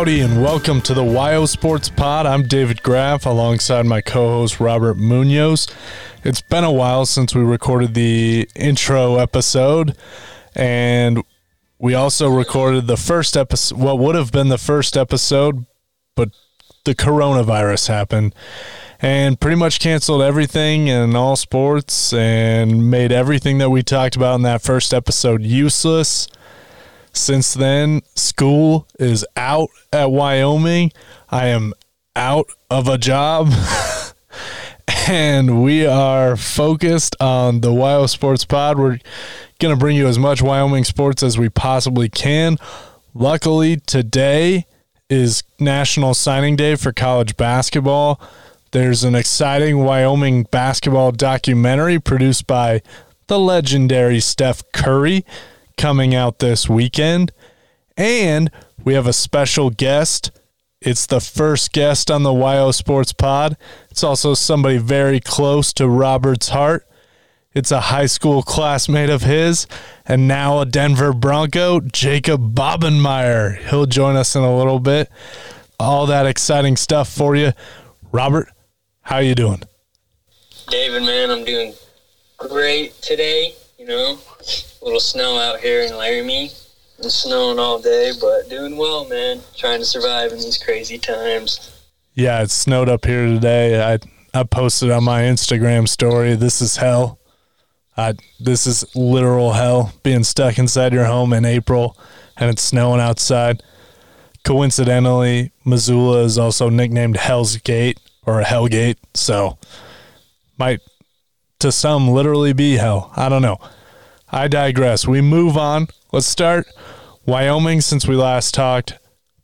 Howdy and welcome to the WYO Sports Pod. I'm David Graff alongside my co host Robert Munoz. It's been a while since we recorded the intro episode, and we also recorded the first episode, what would have been the first episode, but the coronavirus happened and pretty much canceled everything in all sports and made everything that we talked about in that first episode useless. Since then, school is out at Wyoming. I am out of a job. and we are focused on the WYO Sports Pod. We're going to bring you as much Wyoming sports as we possibly can. Luckily, today is National Signing Day for college basketball. There's an exciting Wyoming basketball documentary produced by the legendary Steph Curry coming out this weekend. And we have a special guest. It's the first guest on the WYO Sports Pod. It's also somebody very close to Robert's heart. It's a high school classmate of his and now a Denver Bronco, Jacob Bobenmoyer. He'll join us in a little bit. All that exciting stuff for you. Robert, how you doing? David, man, I'm doing great today. You know, a little snow out here in Laramie. It's snowing all day, but doing well, man. Trying to survive in these crazy times. Yeah, it snowed up here today. I I posted on my Instagram story. This is hell. I this is literal hell. Being stuck inside your home in April and it's snowing outside. Coincidentally, Missoula is also nicknamed Hell's Gate or a hell gate. So might to some literally be hell. I don't know. I digress. We move on. Let's start Wyoming since we last talked.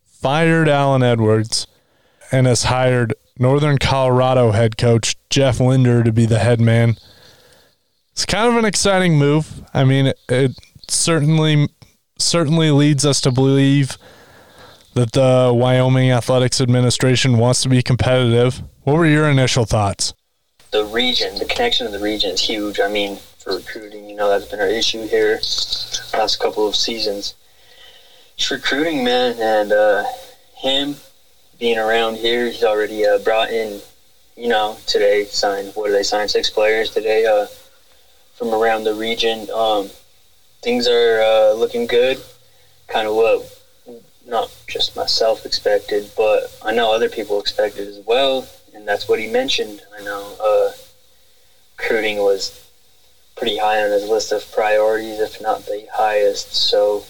Fired Allen Edwards and has hired Northern Colorado head coach Jeff Linder to be the head man. It's kind of an exciting move. I mean, it, it certainly certainly leads us to believe that the Wyoming Athletics Administration wants to be competitive. What were your initial thoughts? The region, the connection of the region is huge. I mean, for recruiting, you know, that's been our issue here last couple of seasons. It's recruiting, man, and uh, him being around here, he's already uh, brought in, you know, today signed, what did they sign? Six players today uh, from around the region. Um, things are uh, looking good. Kind of what not just myself expected, but I know other people expected as well, and that's what he mentioned. I know uh, recruiting was pretty high on his list of priorities, if not the highest. So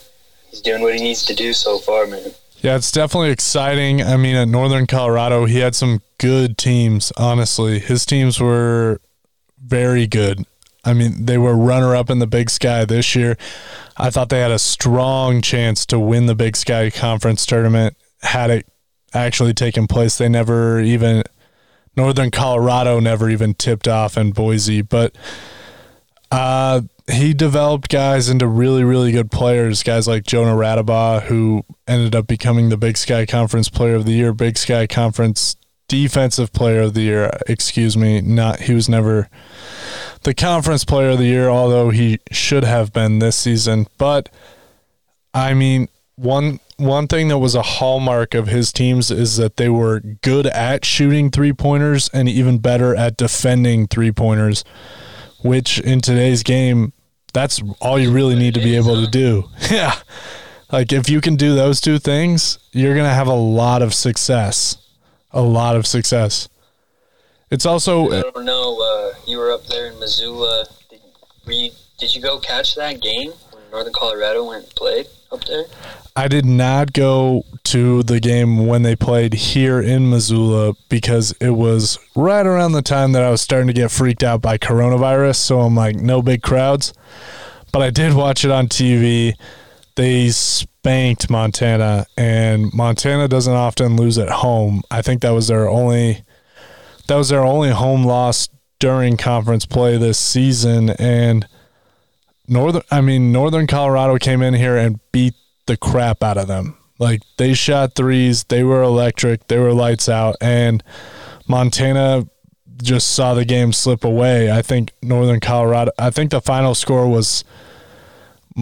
he's doing what he needs to do so far, man. Yeah, it's definitely exciting. I mean, at Northern Colorado, he had some good teams, honestly. His teams were very good. I mean, they were runner up in the Big Sky this year. I thought they had a strong chance to win the Big Sky Conference tournament had it actually taken place. They never even Northern Colorado never even tipped off in Boise, but uh, he developed guys into really, really good players. Guys like Jonah Radebaugh, who ended up becoming the Big Sky Conference Player of the Year, Big Sky Conference Defensive Player of the Year. Excuse me, not he was never the conference player of the year, although he should have been this season. But I mean, one one thing that was a hallmark of his teams is that they were good at shooting three pointers and even better at defending three pointers, which in today's game, that's all you really need to be able to do. Yeah. Like if you can do those two things, you're going to have a lot of success. A lot of success. It's also. I don't know. Uh, you were up there in Missoula. Did, you, did you go catch that game when Northern Colorado went and played up there? I did not go to the game when they played here in Missoula because it was right around the time that I was starting to get freaked out by coronavirus. So I'm like, no big crowds. But I did watch it on TV. They spanked Montana, and Montana doesn't often lose at home. I think that was their only that was their only home loss during conference play this season and northern I mean northern Colorado came in here and beat the crap out of them. Like they shot threes, they were electric, they were lights out and Montana just saw the game slip away. I think Northern Colorado I think the final score was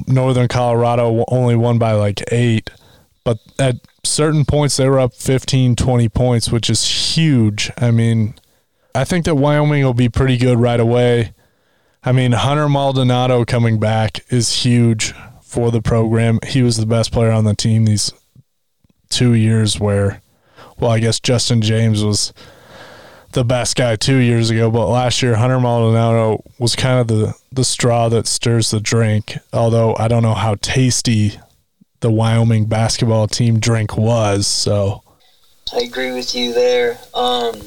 Northern Colorado only won by like 8, but at certain points they were up 15, 20 points, which is huge. I mean, I think that Wyoming will be pretty good right away. I mean, Hunter Maldonado coming back is huge for the program. He was the best player on the team these two years where, well, I guess Justin James was the best guy two years ago, but last year Hunter Maldonado was kind of the, the straw that stirs the drink. Although I don't know how tasty the Wyoming basketball team drink was. So I agree with you there. Um,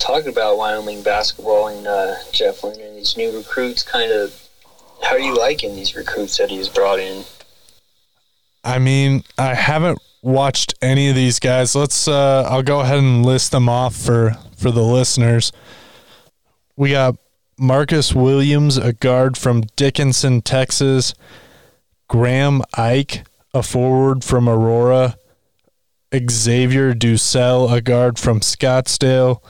talking about Wyoming basketball and uh, Jeff Linder and these new recruits, kind of, how are you liking these recruits that he's brought in? I mean, I haven't watched any of these guys. Let's. Uh, I'll go ahead and list them off for for the listeners. We got Marcus Williams, a guard from Dickinson, Texas. Graham Ike, a forward from Aurora. Xavier DuSell, a guard from Scottsdale.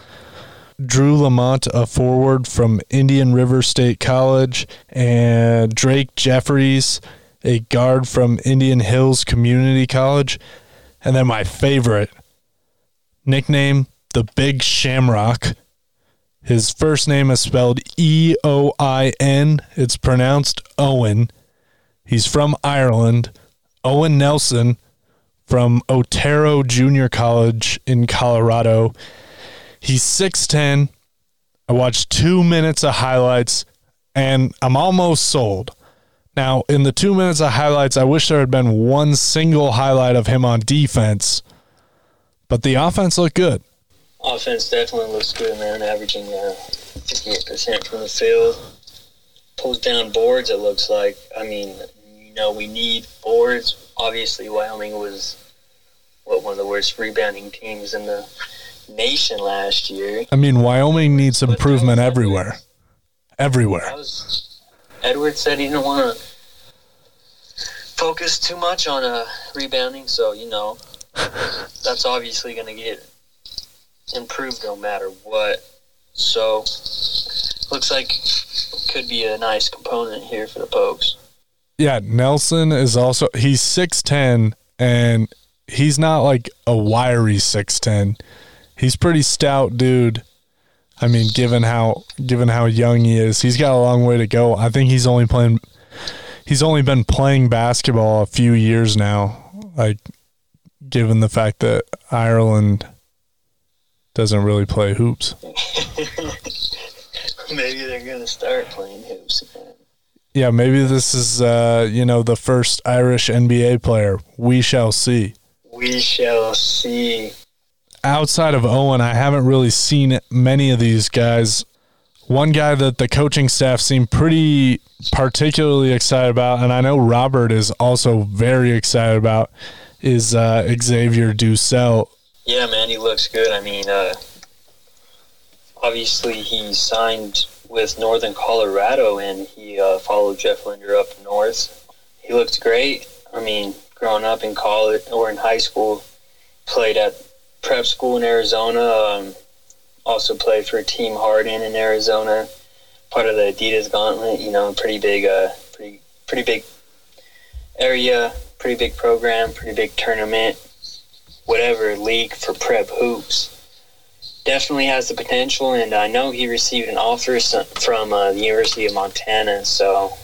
Drew LaMont, a forward from Indian River State College, and Drake Jeffries, a guard from Indian Hills Community College. And then my favorite nickname, the Big Shamrock. His first name is spelled E O I N. It's pronounced Owen. He's from Ireland. Eoin Nelson from Otero Junior College in Colorado. He's 6'10. I watched two minutes of highlights and I'm almost sold. Now, in the two minutes of highlights, I wish there had been one single highlight of him on defense, but the offense looked good. Offense definitely looks good, man. Averaging uh, 58% from the field. Pulls down boards, it looks like. I mean, you know, we need boards. Obviously, Wyoming was what one of the worst rebounding teams in the nation last year. I mean, Wyoming needs improvement everywhere. Everywhere. Was, Edwards said he didn't want to focus too much on uh, rebounding, so, you know, that's obviously going to get improved no matter what. So, looks like could be a nice component here for the Pokes. Yeah, Nelson is also he's 6'10 and he's not like a wiry 6'10. He's pretty stout dude. I mean, given how given how young he is, he's got a long way to go. I think he's only playing he's only been playing basketball a few years now. Like given the fact that Ireland doesn't really play hoops. maybe they're gonna start playing hoops again. Yeah, maybe this is uh, you know the first Irish NBA player. We shall see. We shall see. Outside of Eoin, I haven't really seen many of these guys. One guy that the coaching staff seemed pretty particularly excited about, and I know Robert is also very excited about, is uh, Xavier DuSell. Yeah, man, he looks good. I mean, uh, obviously he signed with Northern Colorado, and he uh, followed Jeff Linder up north. He looked great. I mean, growing up in college or in high school, played at prep school in Arizona. Um, also played for Team Hardin in Arizona, part of the Adidas Gauntlet. You know, pretty big, uh, pretty pretty big area, pretty big program, pretty big tournament, whatever league for prep hoops definitely has the potential, and I know he received an offer from uh, the University of Montana, so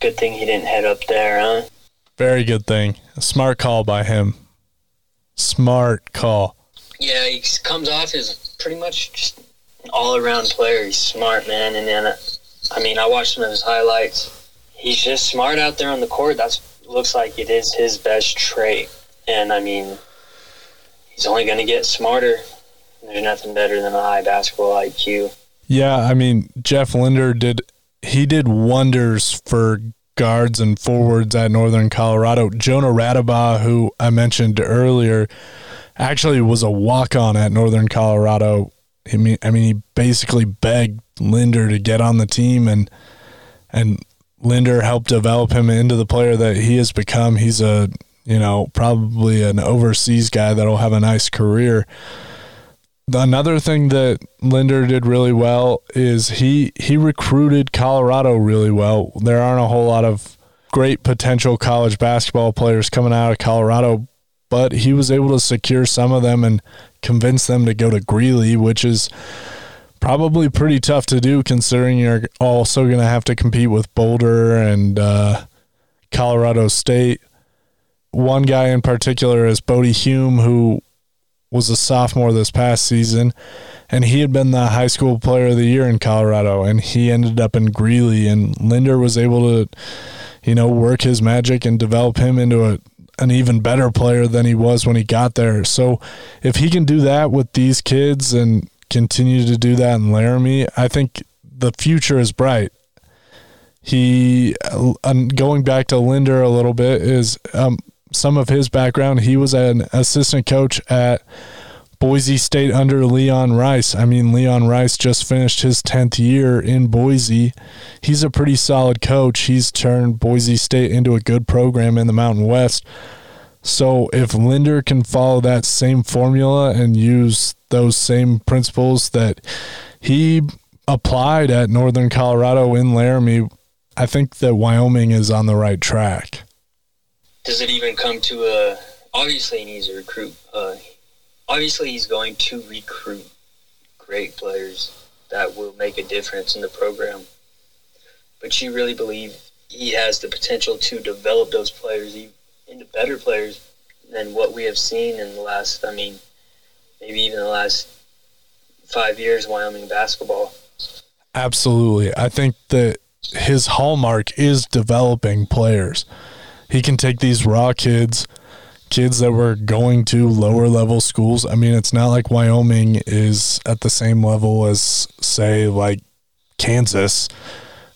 good thing he didn't head up there, huh? Very good thing. A smart call by him. Smart call. Yeah, he comes off as pretty much just an all-around player. He's smart, man, and then, uh, I mean, I watched some of his highlights. He's just smart out there on the court. That looks like it is his best trait, and I mean, he's only going to get smarter there's nothing better than a high basketball IQ. Yeah, I mean Jeff Linder did he did wonders for guards and forwards at Northern Colorado. Jonah Radebaugh, who I mentioned earlier, actually was a walk on at Northern Colorado. I mean, I mean, he basically begged Linder to get on the team, and and Linder helped develop him into the player that he has become. He's a you know probably an overseas guy that'll have a nice career another thing that Linder did really well is he he recruited Colorado really well. There aren't a whole lot of great potential college basketball players coming out of Colorado, but he was able to secure some of them and convince them to go to Greeley, which is probably pretty tough to do considering you're also going to have to compete with Boulder and uh, Colorado State. One guy in particular is Bodie Hume, who was a sophomore this past season, and he had been the high school player of the year in Colorado, and he ended up in Greeley, and Linder was able to, you know, work his magic and develop him into a an even better player than he was when he got there. So if he can do that with these kids and continue to do that in Laramie, I think the future is bright. He, uh, going back to Linder a little bit, is um, some of his background. He was an assistant coach at Boise State under Leon Rice. I mean, Leon Rice just finished his 10th year in Boise. He's a pretty solid coach. He's turned Boise State into a good program in the Mountain West. So if Linder can follow that same formula and use those same principles that he applied at Northern Colorado in Laramie, I think that Wyoming is on the right track does it even come to a? Obviously, he needs a recruit. Uh, obviously, he's going to recruit great players that will make a difference in the program. But you really believe he has the potential to develop those players into better players than what we have seen in the last. I mean, maybe even the last five years, Wyoming basketball. Absolutely, I think that his hallmark is developing players he can take these raw kids, kids that were going to lower level schools. I mean, it's not like Wyoming is at the same level as say like Kansas.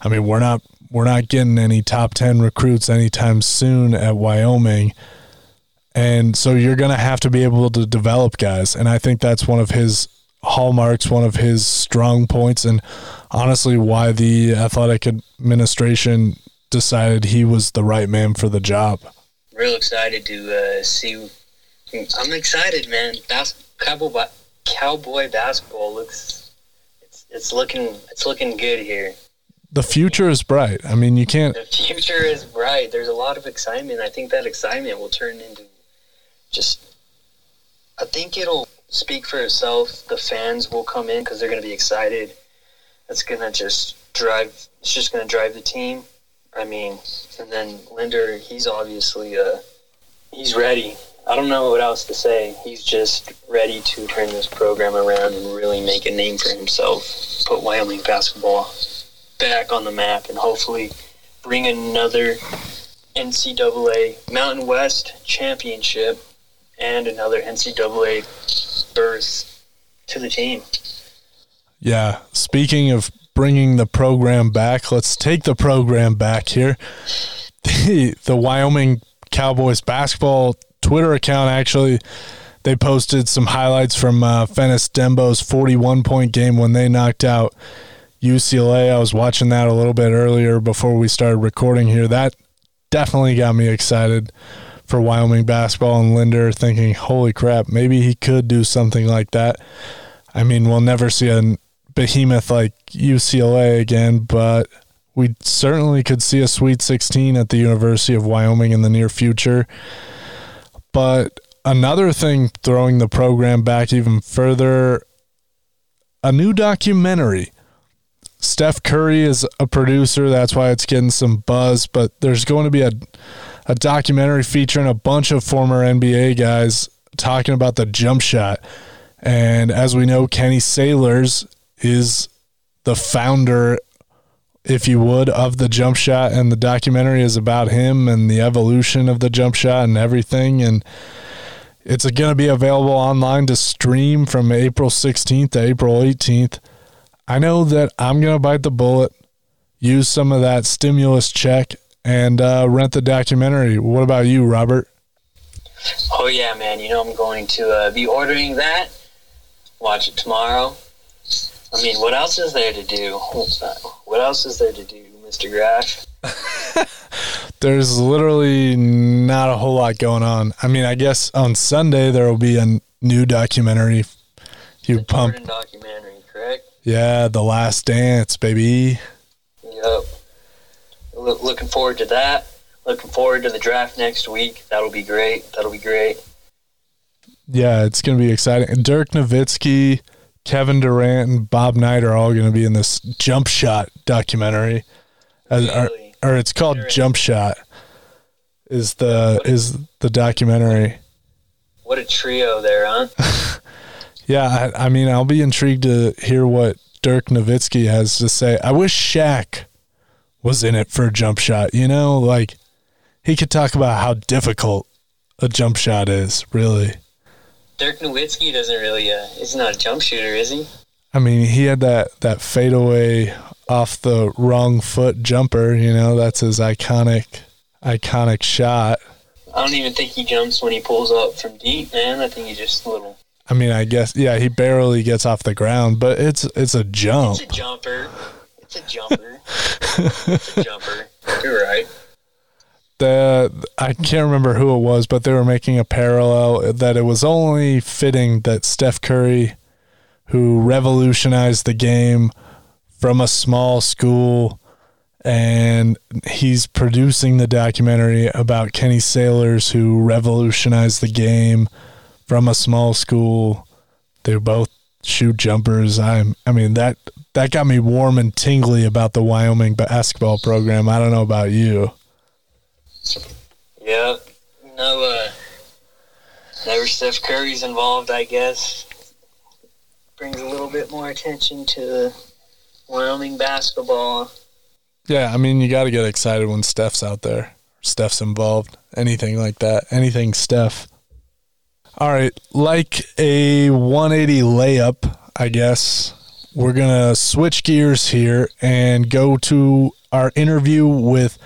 I mean, we're not we're not getting any top 10 recruits anytime soon at Wyoming. And so you're going to have to be able to develop guys. And I think that's one of his hallmarks, one of his strong points, and honestly, why the athletic administration decided he was the right man for the job. Real excited to uh, see. I'm excited, man. Bas- cowboy, cowboy basketball looks. It's, it's looking. It's looking good here. The future is bright. I mean, you can't. The future is bright. There's a lot of excitement. I think that excitement will turn into just. I think it'll speak for itself. The fans will come in because they're going to be excited. That's going to just drive. It's just going to drive the team I mean, and then Linder, he's obviously uh, he's ready. I don't know what else to say. He's just ready to turn this program around and really make a name for himself, put Wyoming basketball back on the map, and hopefully bring another NCAA Mountain West championship and another NCAA berth to the team. Yeah. Speaking of bringing the program back. Let's take the program back here. The, the Wyoming Cowboys basketball Twitter account actually they posted some highlights from uh, Fennis Dembo's 41 point game when they knocked out UCLA. I was watching that a little bit earlier before we started recording here. That definitely got me excited for Wyoming basketball and Linder thinking, holy crap, maybe he could do something like that. I mean, we'll never see a behemoth like UCLA again, but we certainly could see a Sweet 16 at the University of Wyoming in the near future. But another thing throwing the program back even further a new documentary. Steph Curry is a producer, that's why it's getting some buzz, but there's going to be a a documentary featuring a bunch of former NBA guys talking about the jump shot. And as we know, Kenny Sailors is the founder, if you would, of the jump shot, and the documentary is about him and the evolution of the jump shot and everything. And it's going to be available online to stream from April 16th to April 18th. I know that I'm going to bite the bullet, use some of that stimulus check, and uh, rent the documentary. What about you, Robert? Oh, yeah, man. You know, I'm going to uh, be ordering that, watch it tomorrow, I mean, what else is there to do? What else is there to do, Mr. Graff? There's literally not a whole lot going on. I mean, I guess on Sunday there will be a new documentary. You the pump Jordan documentary, correct? Yeah, The Last Dance, baby. Yep. looking forward to that. Looking forward to the draft next week. That'll be great. That'll be great. Yeah, it's going to be exciting. Dirk Nowitzki, Kevin Durant, and Bob Knight are all going to be in this Jump Shot documentary. As, Really? or, or it's called. Jump Shot. Is the is the documentary? What a trio there, huh? Yeah, I, I mean, I'll be intrigued to hear what Dirk Nowitzki has to say. I wish Shaq was in it for a jump shot. You know, like he could talk about how difficult a jump shot is. Really, Dirk Nowitzki doesn't really. Uh, he's not a jump shooter, is he? I mean, he had that that fadeaway off the wrong foot jumper. You know, that's his iconic iconic shot. I don't even think he jumps when he pulls up from deep, man. I think he just a little. I mean, I guess yeah, he barely gets off the ground, but it's it's a jump. It's a jumper. It's a jumper. it's a jumper. You're right. The I can't remember who it was, but they were making a parallel that it was only fitting that Steph Curry, who revolutionized the game from a small school, and he's producing the documentary about Kenny Sailors, who revolutionized the game from a small school. They're both shoot jumpers. I'm I mean that that got me warm and tingly about the Wyoming basketball program. I don't know about you. Yeah. No. Uh. Never Steph Curry's involved, I guess. Brings a little bit more attention to Wyoming basketball. Yeah, I mean, you got to get excited when Steph's out there. Steph's involved. Anything like that. Anything Steph. All right, like a 180 layup, I guess. We're going to switch gears here and go to our interview with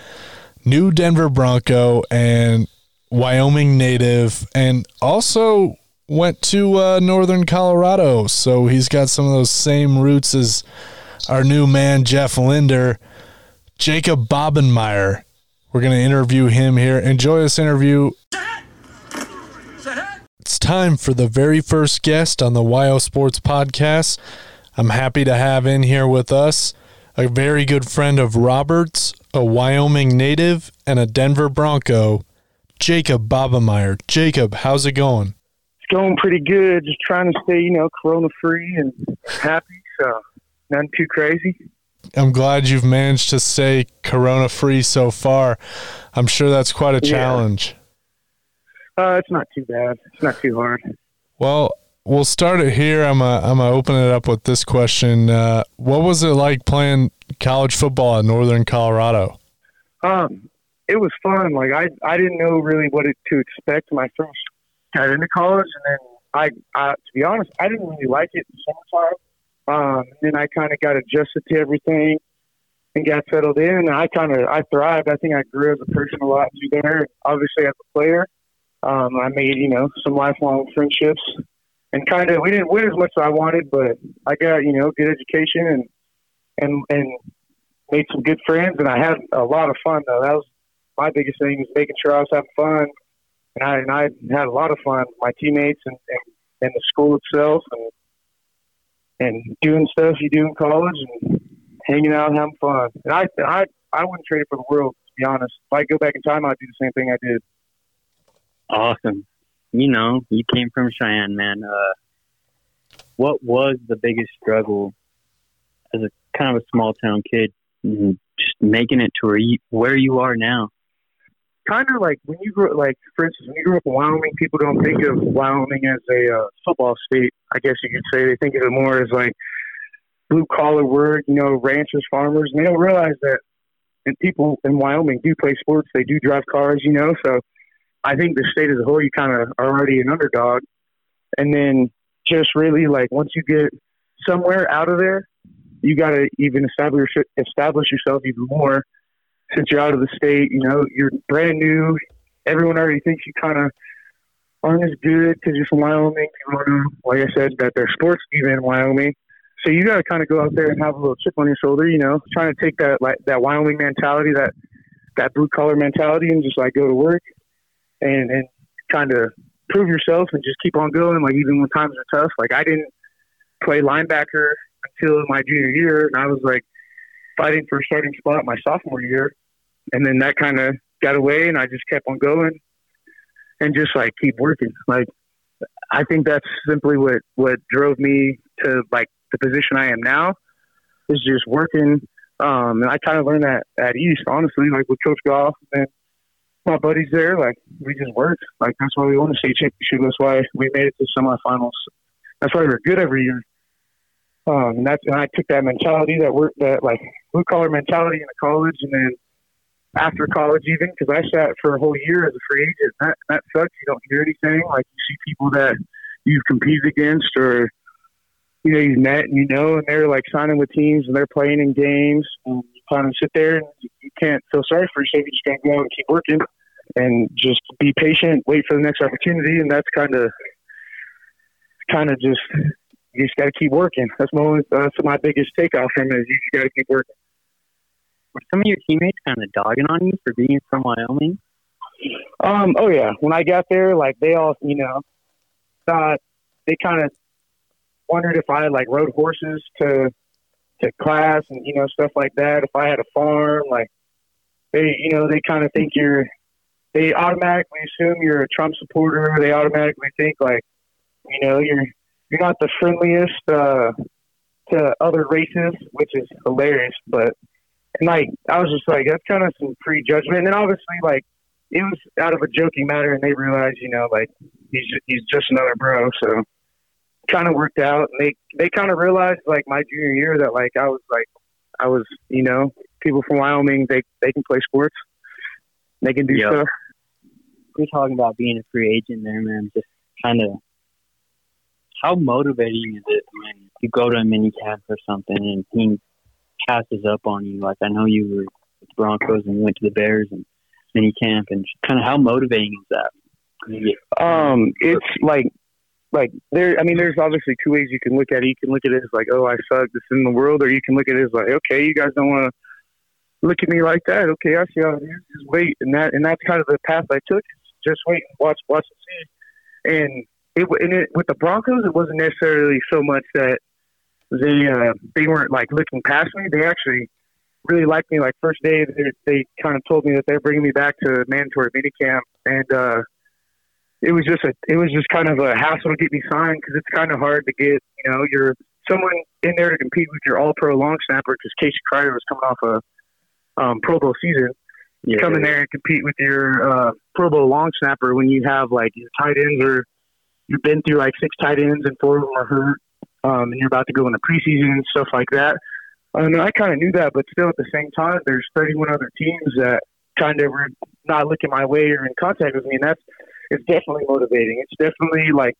new Denver Bronco and Wyoming native and also went to uh, northern Colorado. So he's got some of those same roots as our new man, Jeff Linder. Jacob Bobenmoyer. We're going to interview him here. Enjoy this interview. It's time for the very first guest on the YO Sports Podcast. I'm happy to have in here with us a very good friend of Roberts, a Wyoming native, and a Denver Bronco, Jacob Bobenmoyer. Jacob, how's it going? It's going pretty good. Just trying to stay, you know, corona free and happy. So nothing too crazy. I'm glad you've managed to stay corona free so far. I'm sure that's quite a Yeah. challenge. Uh, it's not too bad. It's not too hard. Well, we'll start it here. I'm a, I'm gonna open it up with this question. Uh, what was it like playing college football in Northern Colorado? Um, it was fun. Like I, I didn't know really what it, to expect my first got into college, and then I, I, to be honest, I didn't really like it in summertime. Um, then I kind of got adjusted to everything and got settled in. And I kind of, I thrived. I think I grew as a person a lot through there. Obviously, as a player, um, I made you know some lifelong friendships. And kind of, we didn't win as much as I wanted, but I got you know good education and and and made some good friends. And I had a lot of fun though. That was my biggest thing was making sure I was having fun, and I and I had a lot of fun with my teammates and and, and the school itself, and and doing stuff you do in college and hanging out and having fun. And I I I wouldn't trade it for the world to be honest. If I go back in time, I'd do the same thing I did. Awesome. You know, you came from Cheyenne, man. Uh, what was the biggest struggle as a kind of a small town kid, just making it to where you where you are now? Kind of like when you grow, like for instance, when you grew up in Wyoming, people don't think of Wyoming as a uh, football state. I guess you could say they think of it more as like blue collar work, you know, ranchers, farmers, and they don't realize that. And people in Wyoming do play sports. They do drive cars, you know. So I think the state as a whole, you kind of are already an underdog. And then just really like once you get somewhere out of there, you got to even establish establish yourself even more. Since you're out of the state, you know you're brand new. Everyone already thinks you kind of aren't as good because you're from Wyoming. People like I said, that there's sports even in Wyoming. So you got to kind of go out there and have a little chip on your shoulder, you know, trying to take that like that Wyoming mentality, that that blue collar mentality, and just like go to work and and kind of prove yourself and just keep on going. Like even when times are tough, like I didn't play linebacker until my junior year, and I was like fighting for a starting spot my sophomore year, and then that kind of got away, and I just kept on going and just like keep working. Like I think that's simply what what drove me to like the position I am now is just working. Um, and I kind of learned that at East, honestly, like with Coach Goff and my buddies there. Like we just worked. Like that's why we won the state championship. That's why we made it to semifinals. That's why we're good every year. Um, and that's and I took that mentality that work that like blue collar mentality into college, and then after college even because I sat for a whole year as a free agent. That that sucks. You don't hear anything. Like you see people that you've competed against or you know you've met and you know, and they're like signing with teams and they're playing in games, and kind of sit there and you can't feel sorry for yourself. You just gotta go out and keep working and just be patient, wait for the next opportunity, and that's kind of kind of just you just got to keep working. That's my that's my biggest takeoff from it is you just got to keep working. Were some of your teammates kind of dogging on you for being from Wyoming? Um. Oh yeah. When I got there, like they all, you know, thought they kind of wondered if I like rode horses to to class and you know stuff like that. If I had a farm, like they, you know, they kind of think you're. They automatically assume you're a Trump supporter. They automatically think like, you know, you're you're not the friendliest uh, to other races, which is hilarious. But and like I was just like that's kind of some prejudgment. And then obviously like it was out of a joking matter, and they realized you know like he's he's just another bro. So kind of worked out, and they they kind of realized like my junior year that like I was like I was you know people from Wyoming they they can play sports, they can do Yep. stuff. You're talking about being a free agent there, man. Just kind of how motivating is it when you go to a mini camp or something and he passes up on you? Like I know you were with the Broncos and you went to the Bears and mini camp, and kind of how motivating is that? Um, it's like, like there. I mean, there's obviously two ways you can look at it. You can look at it as like, oh, I suck. This in the world, or you can look at it as like, okay, you guys don't want to look at me like that. Okay, I see how it is. Just wait, and that and that's kind of the path I took. Just wait, and watch, watch and see. And it and it with the Broncos, it wasn't necessarily so much that they uh, they weren't like looking past me. They actually really liked me. Like first day, they, they kind of told me that they're bringing me back to mandatory minicamp, and uh, it was just a it was just kind of a hassle to get me signed because it's kind of hard to get you know you're someone in there to compete with your all pro long snapper because Casey Kreiter was coming off a um, Pro Bowl season. yeah, Come in there and compete with your uh, Pro Bowl long snapper when you have like your tight ends or you've been through like six tight ends and four of them are hurt, um, and you're about to go into preseason and stuff like that. And I kind of knew that, but still at the same time, there's 31 other teams that kind of were not looking my way or in contact with me, and that's it's definitely motivating. It's definitely like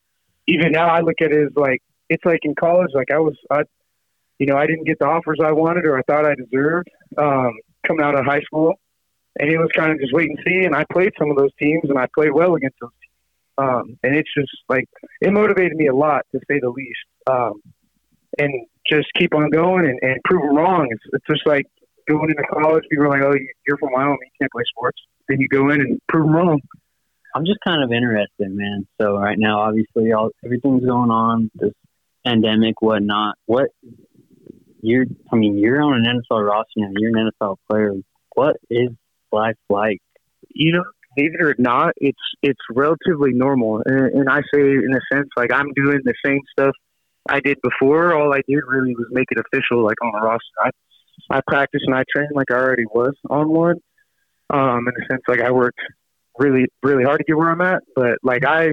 even now I look at it as like it's like in college, like I was, I, you know, I didn't get the offers I wanted or I thought I deserved um, coming out of high school, and it was kind of just wait and see. And I played some of those teams, and I played well against those teams. Um, and it's just like it motivated me a lot to say the least. Um, and just keep on going and, and prove them wrong. It's, it's just like going into college. People are like, "Oh, you're from Wyoming, you can't play sports." Then you go in and prove them wrong. I'm just kind of interested, man. So right now, obviously, all everything's going on, this pandemic, whatnot. What you're, I mean, you're on an NFL roster now. You're an NFL player. What is life like? you know, believe it or not, it's it's relatively normal. And, and I say in a sense, like I'm doing the same stuff I did before. All I did really was make it official, like on a roster. I I practice and I train like I already was on one. Um, in a sense, like I worked really really hard to get where I'm at, but like I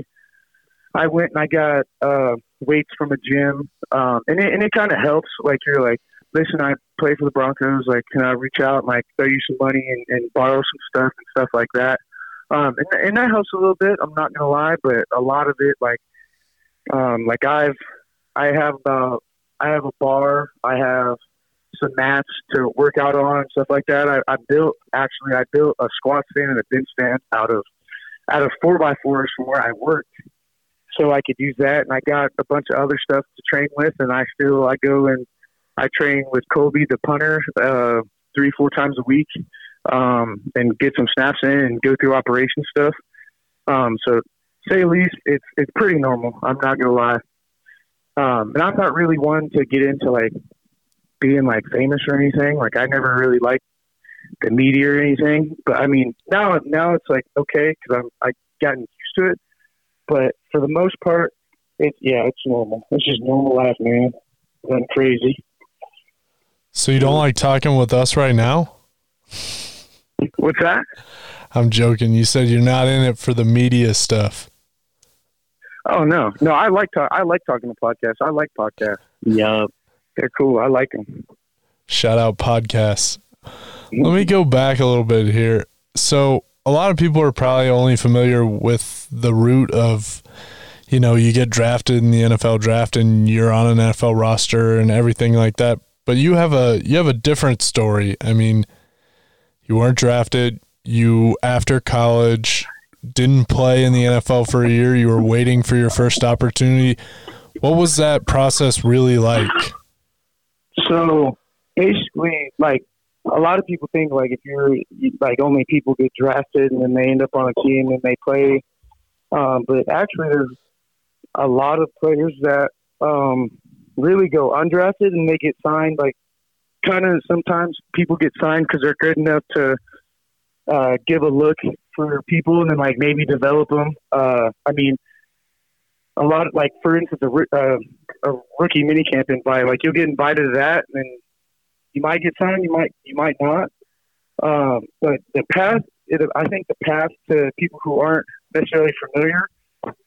I went and I got uh, weights from a gym, um, and it, and it kind of helps. Like you're like, listen, I play for the Broncos. Like, can I reach out and like throw you some money and, and borrow some stuff and stuff like that? Um, and, and that helps a little bit. I'm not gonna lie, but a lot of it, like, um, like I've I have about I have a bar. I have some mats to work out on and stuff like that. I, I built actually I built a squat stand and a bench stand out of out of four by fours from where I worked. So I could use that and I got a bunch of other stuff to train with and I still I go and I train with Kobe the punter uh three, four times a week. Um and get some snaps in and go through operation stuff. Um so say least it's it's pretty normal. I'm not gonna lie. Um and I'm not really one to get into like being like famous or anything. Like I never really liked the media or anything. But I mean, now now it's like okay because I'm I gotten used to it. but for the most part, it's yeah, it's normal. It's just normal life, man. Nothing crazy. So you don't like talking with us right now? What's that? I'm joking. You said you're not in it for the media stuff. Oh no, no. I like talk. I like talking to podcasts. I like podcasts. Yup. They're cool. I like them. Shout out podcasts. Let me go back a little bit here. So a lot of people are probably only familiar with the root of, you know, you get drafted in the NFL draft and you're on an NFL roster and everything like that. But you have a you have a different story. I mean, you weren't drafted. You after college didn't play in the NFL for a year. You were waiting for your first opportunity. What was that process really like? So basically, like a lot of people think, like if you're like only people get drafted and then they end up on a team and they play, um, but actually there's a lot of players that um, really go undrafted and they get signed. Like kind of sometimes people get signed because they're good enough to uh, give a look for people and then like maybe develop them. Uh, I mean, a lot of like for instance, a, uh, a rookie minicamp invite, like you'll get invited to that, and you might get signed, you might you might not. Um, but the path, it, I think the path to people who aren't necessarily familiar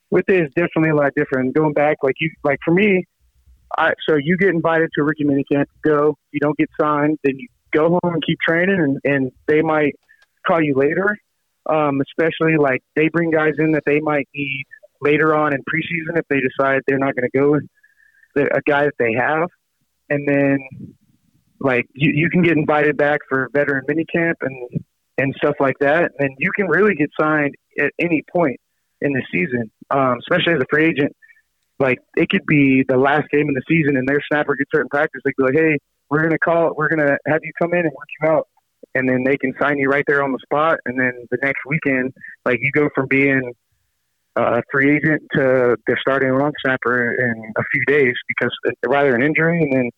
with it is definitely a lot different. Going back, like you, like for me, I so you get invited to a rookie minicamp, go, you don't get signed, then you go home and keep training, and, and they might call you later. Um, especially like they bring guys in that they might need later on in preseason if they decide they're not going to go a guy that they have, and then like you, you can get invited back for veteran minicamp and and stuff like that, and you can really get signed at any point in the season, um, especially as a free agent. Like it could be the last game in the season, and their snapper gets certain practice. They'd be like, "Hey, we're gonna call. We're gonna have you come in and work you out." and then they can sign you right there on the spot. And then the next weekend, like you go from being a free agent to the starting long snapper in a few days because rather an injury, and then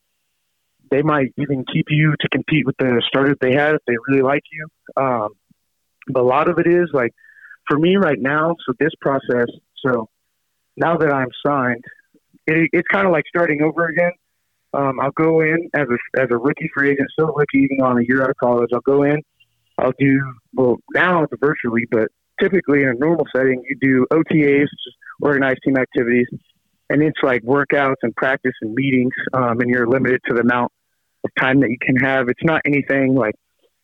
they might even keep you to compete with the starters they had if they really like you. Um, but a lot of it is like for me right now. So this process. So now that I'm signed, it, it's kind of like starting over again um, I'll go in as a as a rookie free agent, still rookie, even I'm a year out of college. I'll go in. I'll do well now it's virtually, but typically in a normal setting, you do OTAs, just organized team activities, and it's like workouts and practice and meetings, um, and you're limited to the amount of time that you can have. It's not anything like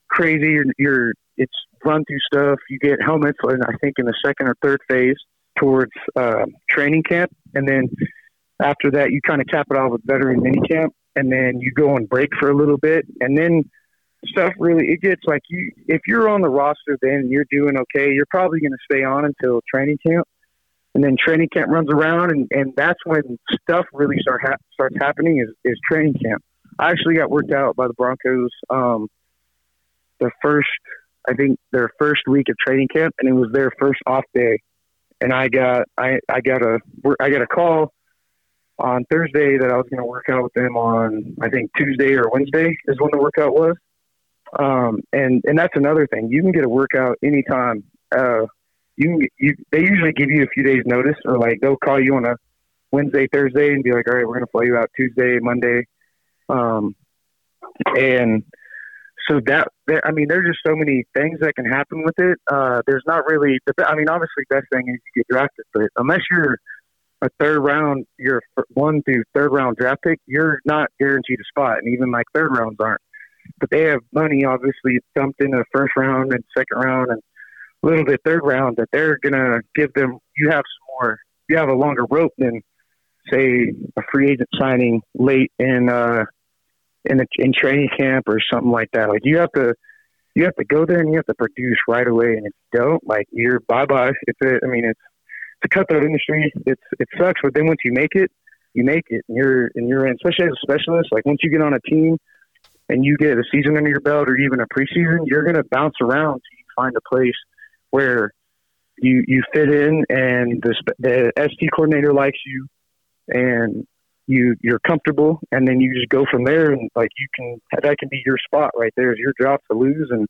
crazy. You're, you're it's run through stuff. You get helmets, and I think in the second or third phase towards uh, training camp, and then after that, you kind of cap it off with veteran minicamp, and then you go on break for a little bit, and then stuff really it gets like you if you're on the roster then you're doing okay you're probably going to stay on until training camp. And then training camp runs around and, and that's when stuff really start ha- starts happening is, is training camp. I actually got worked out by the broncos um, the first i think their first week of training camp and it was their first off day. And i got i i got a i got a call on Thursday that I was going to work out with them on, I think Tuesday or Wednesday is when the workout was. Um, and, and that's another thing. You can get a workout anytime. Uh, you can, you, they usually give you a few days notice or like they'll call you on a Wednesday, Thursday and be like, all right, we're going to fly you out Tuesday, Monday. Um, and so that, I mean, there's just so many things that can happen with it. Uh, there's not really, the I mean, obviously best thing is you get drafted, but unless you're, a third round, you're one through third round draft pick, you're not guaranteed a spot, and even like third rounds aren't. But they have money, obviously, dumped in the first round and second round and a little bit third round that they're gonna give them. You have some more. You have a longer rope than say a free agent signing late in uh in the in training camp or something like that. Like you have to you have to go there and you have to produce right away. And if you don't, like you're bye bye. It's a, I mean, it's a cutthroat industry. It's it sucks, but then once you make it, you make it, and you're and you're in. Especially as a specialist, like once you get on a team and you get a season under your belt or even a preseason, you're going to bounce around till you find a place where you you fit in, and the the ST coordinator likes you, and you you're comfortable, and then you just go from there, and like you can that can be your spot right there. Is your job to lose, and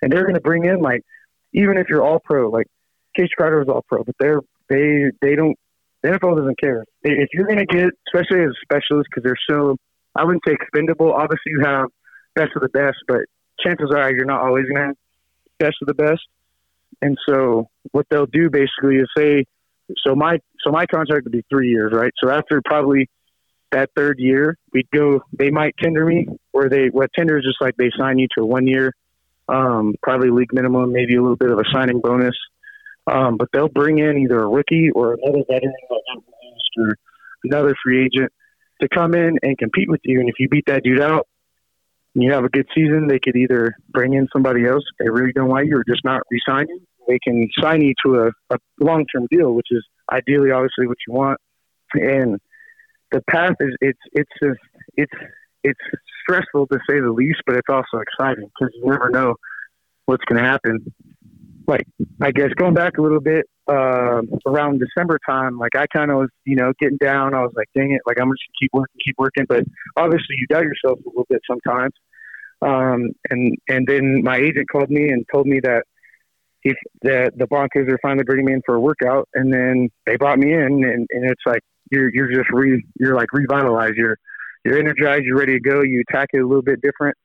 and they're going to bring in like even if you're all pro, like Casey Kreiter was all pro, but they're They they don't. The NFL doesn't care if you're going to get, especially as a specialist, because they're so. I wouldn't say expendable. Obviously, you have best of the best, but chances are you're not always going to have best of the best. And so what they'll do basically is say, so my so my contract would be three years, right? So after probably that third year, we'd go. They might tender me, or they what tender is just like they sign you to a one year, um, probably league minimum, maybe a little bit of a signing bonus. Um, but they'll bring in either a rookie or another veteran or another free agent to come in and compete with you. And if you beat that dude out and you have a good season, they could either bring in somebody else if they really don't like you or just not resign you. They can sign you to a, a long term deal, which is ideally obviously what you want. And the path is it's it's just, it's it's stressful to say the least, but it's also exciting because you never know what's going to happen. Like I guess going back a little bit uh, around December time, like I kind of was you know getting down. I was like, dang it, like I'm just keep working, keep working. But obviously, you doubt yourself a little bit sometimes. Um, and and then my agent called me and told me that if the the Broncos are finally bringing me in for a workout, and then they brought me in, and, and it's like you're you're just re you're like revitalized. You're you're energized. You're ready to go. You attack it a little bit different,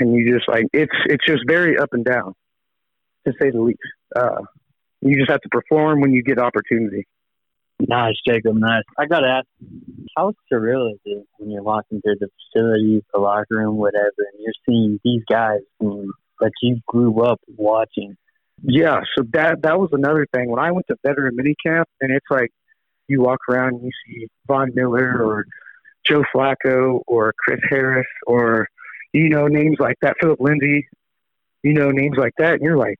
and you just like it's it's just very up and down, to say the least. Uh, you just have to perform when you get opportunity. Nice, Jacob. Nice. I gotta ask, how surreal is it when you're walking through the facilities, the locker room, whatever, and you're seeing these guys that you grew up watching? Yeah, so that that was another thing. When I went to veteran minicamp, and it's like you walk around and you see Von Miller or Joe Flacco or Chris Harris or you know names like that, Phillip Lindsay, you know names like that, and you're like,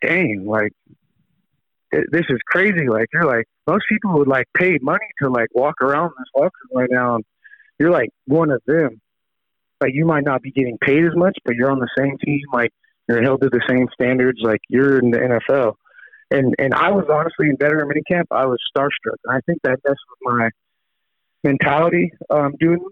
dang, like this is crazy. Like you're like most people would like pay money to like walk around this locker right now. And you're like one of them. Like you might not be getting paid as much, but you're on the same team. Like you're held to the same standards. Like you're in the NFL. And and I was honestly in veteran minicamp. I was starstruck, and I think that that's with my mentality um, doing.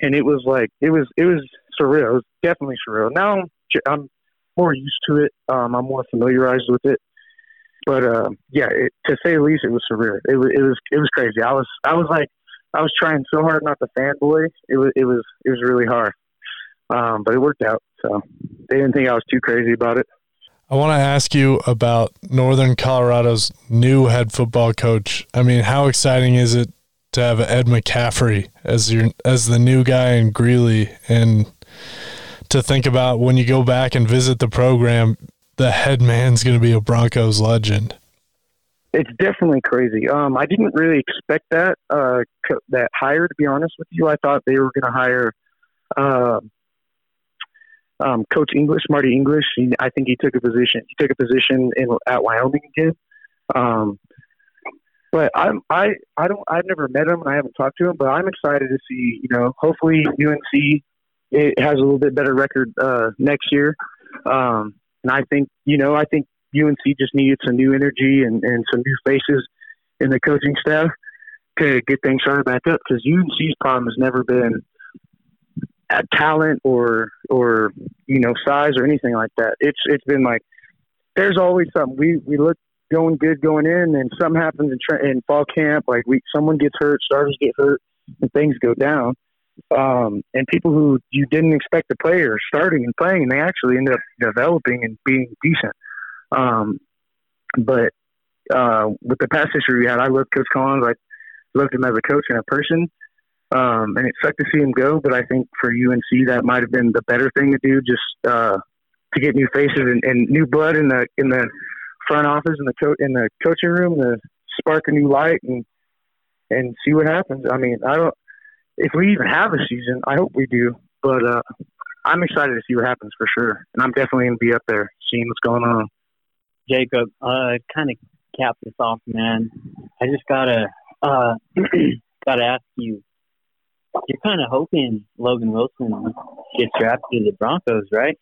And it was like it was it was surreal. It was definitely surreal. Now I'm more used to it. Um, I'm more familiarized with it. But uh, yeah, it, to say the least, it was surreal. It was it was it was crazy. I was I was like I was trying so hard not to fanboy. It was it was it was really hard. Um, but it worked out. So they didn't think I was too crazy about it. I want to ask you about Northern Colorado's new head football coach. I mean, how exciting is it to have Ed McCaffrey as your as the new guy in Greeley, and to think about when you go back and visit the program, the head man's going to be a Broncos legend. It's definitely crazy. Um, I didn't really expect that uh, that hire. To be honest with you, I thought they were going to hire uh, um, Coach English, Marty English. He, I think he took a position. He took a position in at Wyoming again. Um, but I'm I I don't I've never met him and I haven't talked to him, but I'm excited to see. You know, hopefully UNC it has a little bit better record uh, next year. Um, and I think, you know, I think UNC just needed some new energy and, and some new faces in the coaching staff to get things started back up because UNC's problem has never been at talent or or you know size or anything like that. It's it's been like there's always something. We we look going good going in, and something happens in, tra- in fall camp. Like we someone gets hurt, starters get hurt, and things go down um, and people who you didn't expect to play are starting and playing, and they actually end up developing and being decent. Um, but uh, with the past history we had, I loved Coach Collins. I loved him as a coach and a person, um, and it sucked to see him go. But I think for UNC, that might have been the better thing to do, just uh, to get new faces and, and new blood in the in the front office and the co- in the coaching room to spark a new light and and see what happens. I mean, I don't if we even have a season, I hope we do. But uh, I'm excited to see what happens for sure, and I'm definitely gonna be up there seeing what's going on. Jacob, uh, kind of cap this off, man. I just gotta uh, gotta ask you. You're kind of hoping Logan Wilson gets drafted to the Broncos, right?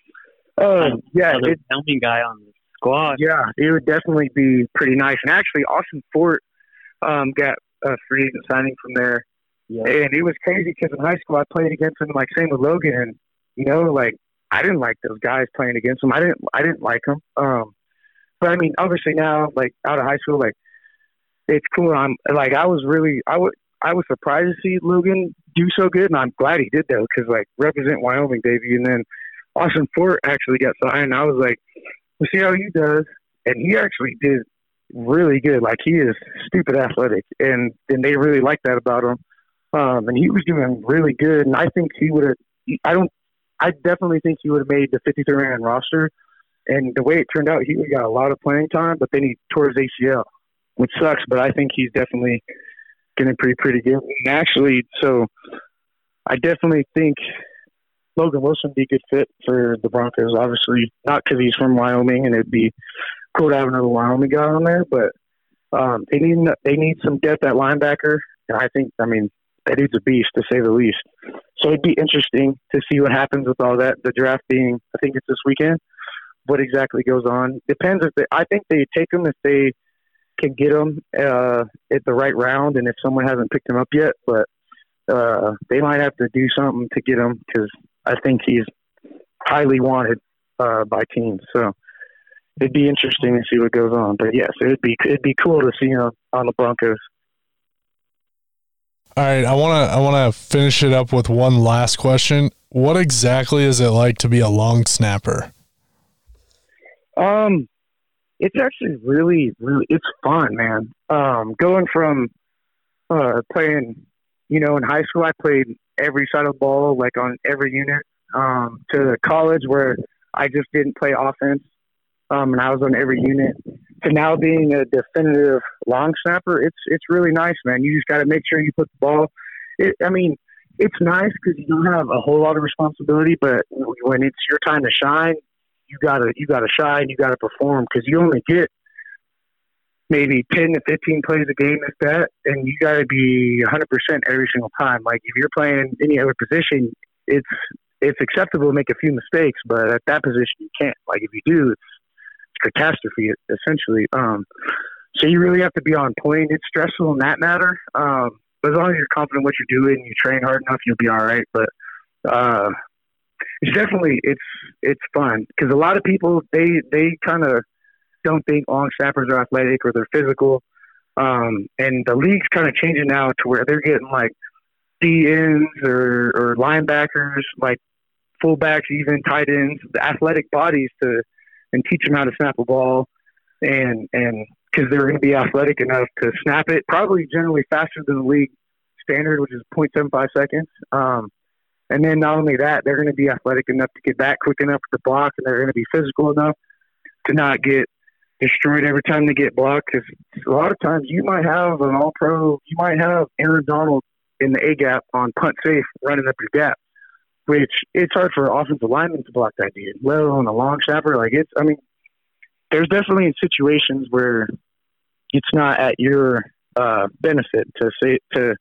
Oh uh, yeah, another helming guy on the squad. Yeah, it would definitely be pretty nice. And actually, Austin Fort um, got a free agent signing from there yeah. And it was crazy because in high school I played against him, like same with Logan, and you know, like I didn't like those guys playing against him. I didn't, I didn't like them. Um, but I mean, obviously now, like out of high school, like it's cool. I'm like I was really I was I was surprised to see Logan do so good, and I'm glad he did though, because like represent Wyoming debut, and then Austin Fort actually got signed. And I was like, we'll see how he does, and he actually did really good. Like he is stupid athletic, and and they really like that about him. Um, and he was doing really good, and I think he would have. I don't. I definitely think he would have made the 53 man roster. And the way it turned out, he got a lot of playing time, but then he tore his ACL, which sucks. But I think he's definitely to be pretty good. And actually, so I definitely think Logan Wilson would be a good fit for the Broncos. Obviously, not because he's from Wyoming, and it'd be cool to have another Wyoming guy on there, but um, they need they need some depth at linebacker, and I think I mean that dude's a beast to say the least. So it'd be interesting to see what happens with all that. The draft being, I think it's this weekend. What exactly goes on depends if they. I think they take them if they can get them uh, at the right round, and if someone hasn't picked him up yet, but uh, they might have to do something to get him because I think he's highly wanted uh, by teams. So it'd be interesting to see what goes on. But yes, it'd be it'd be cool to see him on the Broncos. All right, I want to I want to finish it up with one last question. What exactly is it like to be a long snapper? Um, it's actually really, really, it's fun, man. Um, going from uh, playing, you know, in high school, I played every side of the ball, like on every unit, um, to the college where I just didn't play offense, um, and I was on every unit. To now being a definitive long snapper, it's it's really nice, man. You just got to make sure you put the ball. It, I mean, it's nice because you don't have a whole lot of responsibility, but when it's your time to shine, you gotta you gotta shine, you gotta perform because you only get maybe ten to fifteen plays a game if that, and you gotta be hundred percent every single time. Like if you're playing any other position, it's it's acceptable to make a few mistakes, but at that position you can't. Like if you do, it's catastrophe essentially. Um, so you really have to be on point. It's stressful in that matter. Um, but as long as you're confident in what you're doing, you train hard enough, you'll be all right. But uh, it's definitely it's it's fun because a lot of people they they kind of don't think long snappers are athletic or they're physical, um, and the league's kind of changing now to where they're getting like D ends or or linebackers, like fullbacks, even tight ends, the athletic bodies to and teach them how to snap a ball, and and because they're going to be athletic enough to snap it, probably generally faster than the league standard, which is 0.75 seconds. Um, and then not only that, they're going to be athletic enough to get back quick enough to block, and they're going to be physical enough to not get destroyed every time they get blocked. Because a lot of times you might have an all pro, you might have Aaron Donald in the A gap on punt safe running up your gap, which it's hard for offensive linemen to block that dude, let alone a long snapper. Like it's, I mean, there's definitely situations where it's not at your uh, benefit to say to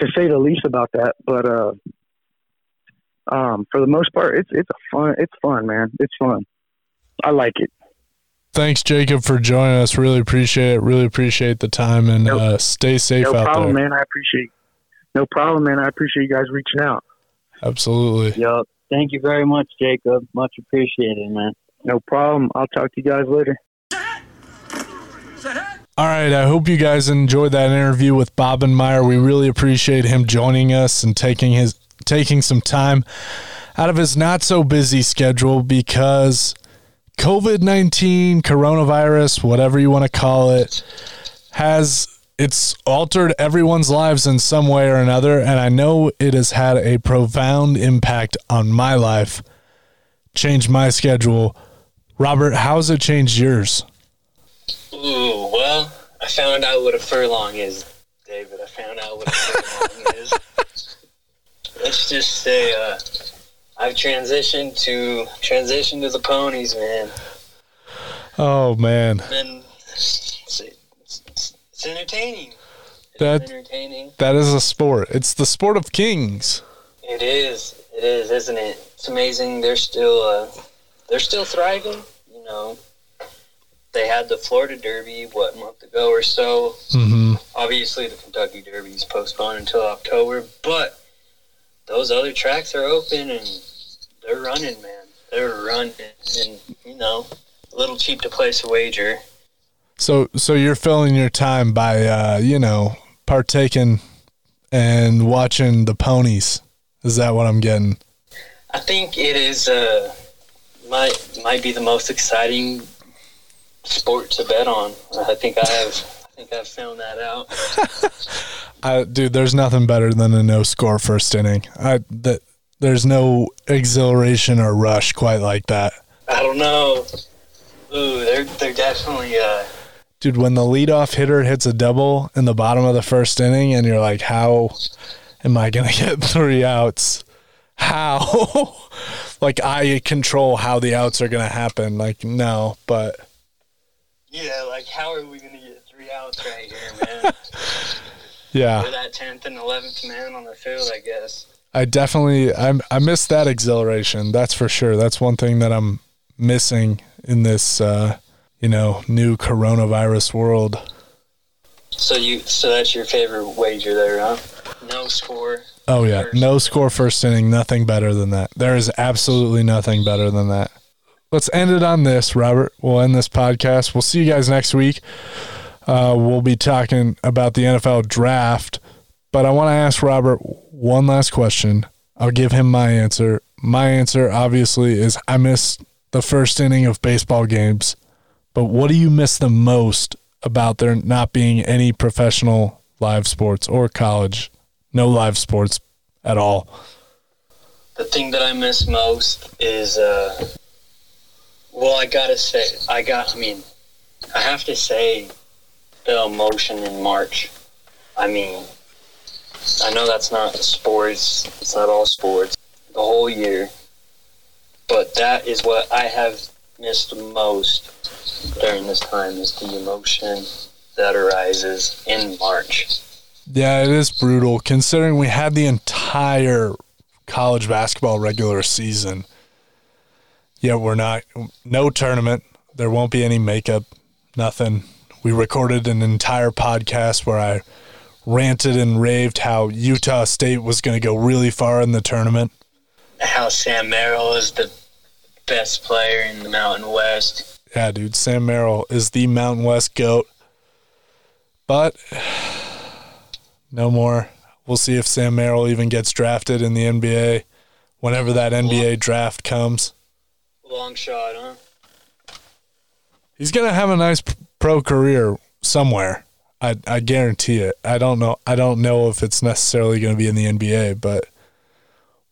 to say the least about that. But uh, um, for the most part, it's it's a fun. It's fun, man. It's fun. I like it. Thanks, Jacob, for joining us. Really appreciate it. Really appreciate the time and no, uh, stay safe no out problem, there. man. I appreciate. No problem, man. I appreciate you guys reaching out. Absolutely. Yep. Thank you very much, Jacob. Much appreciated, man. No problem. I'll talk to you guys later. All right. I hope you guys enjoyed that interview with Bobenmoyer. We really appreciate him joining us and taking his taking some time out of his not so busy schedule because COVID 19, coronavirus, whatever you want to call it, has it's altered everyone's lives in some way or another. And I know it has had a profound impact on my life, changed my schedule. Robert, how's it changed yours? Ooh, well, I found out what a furlong is, David. I found out what a furlong is. Let's just say uh, I've transitioned to transitioned to the ponies, man. Oh man, And it's, entertaining. It's That- entertaining. that is a sport. It's the sport of kings. It is. It is, isn't it? It's amazing. They're still uh, they're still thriving. You know, they had the Florida Derby what a month ago or so. hmm Obviously, the Kentucky Derby is postponed until October, but those other tracks are open and they're running, man. They're running, and you know, a little cheap to place a wager. So so you're filling your time by uh, you know, partaking and watching the ponies. Is that what I'm getting? I think it is uh, might might be the most exciting sport to bet on. I think I have I think I've found that out. I, dude, there's nothing better than a no score first inning. I that there's no exhilaration or rush quite like that. I don't know. Ooh, they're they're definitely uh, Dude, when the leadoff hitter hits a double in the bottom of the first inning and you're like, how am I going to get three outs? How? like, I control how the outs are going to happen. Like, no, but yeah, like how are we gonna get three outs right here, man? yeah, We're that tenth and eleventh man on the field, I guess. I definitely, I'm I miss that exhilaration. That's for sure. That's one thing that I'm missing in this, uh, you know, new coronavirus world. So you, so that's your favorite wager there, huh? No score. Oh yeah, no score first inning, nothing better than that. There is absolutely nothing better than that. Let's end it on this, Robert. We'll end this podcast. We'll see you guys next week. Uh, we'll be talking about the NFL draft, but I want to ask Robert one last question. I'll give him my answer. My answer, obviously, is I miss the first inning of baseball games. But what do you miss the most about there not being any professional live sports or college? No live sports at all. The thing that I miss most is, uh, well, I gotta say, I got, I mean, I have to say the emotion in March. I mean, I know that's not sports, it's not all sports, the whole year, but that is what I have missed most during this time is the emotion that arises in March. Yeah, it is brutal considering we had the entire college basketball regular season. Yet we're not no tournament. There won't be any makeup, nothing. We recorded an entire podcast where I ranted and raved how Utah State was going to go really far in the tournament. How Sam Merrill is the best player in the Mountain West. Yeah, dude, Sam Merrill is the Mountain West goat. But no more. We'll see if Sam Merrill even gets drafted in the NBA whenever that NBA draft comes. Long shot, huh? He's gonna have a nice pro career somewhere. I I guarantee it. I don't know. I don't know if it's necessarily going to be in the NBA, but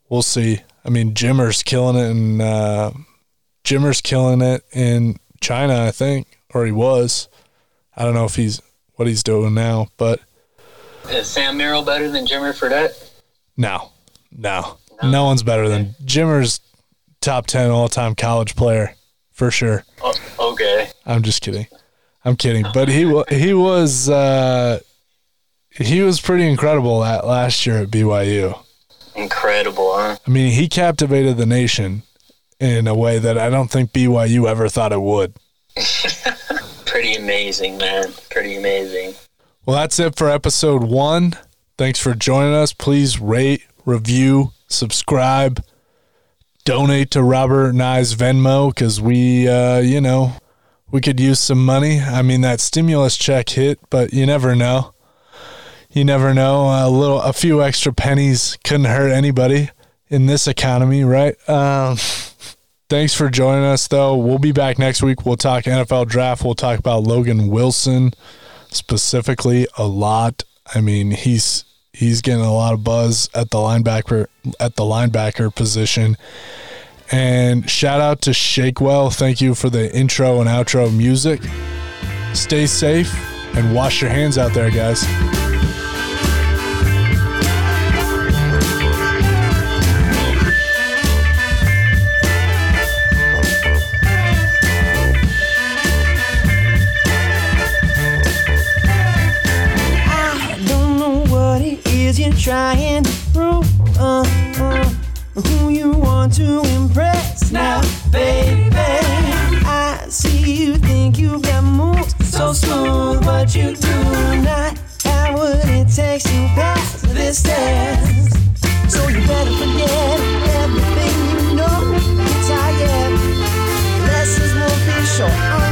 we'll see. I mean, Jimmer's killing it, in uh, Jimmer's killing it in China, I think, or he was. I don't know if he's what he's doing now, but Is Sam Merrill better than Jimmer Fredette? no, no, no one's better than Jimmer's top ten all time college player for sure. Oh, okay. I'm just kidding. I'm kidding. But he he was uh, he was pretty incredible at last year at BYU. Incredible, huh? I mean, he captivated the nation in a way that I don't think BYU ever thought it would. Pretty amazing, man. Pretty amazing. Well, that's it for episode one. Thanks for joining us. Please rate, review, subscribe, donate to Robert I's Venmo because we, uh, you know, we could use some money. I mean, that stimulus check hit, but you never know. You never know. A little, a few extra pennies couldn't hurt anybody in this economy, right? Um, thanks for joining us, though. We'll be back next week. We'll talk NFL draft. We'll talk about Logan Wilson specifically a lot. I mean, he's he's getting a lot of buzz at the linebacker at the linebacker position. And shout out to Shakewell. Thank you for the intro and outro music. Stay safe and wash your hands out there, guys. Is you're trying to prove. Uh, uh, who you want to impress now, baby. I see you think you've got moves so smooth, but you do not have what it takes to pass this test. So you better forget everything you know. It's tired. Lessons will be short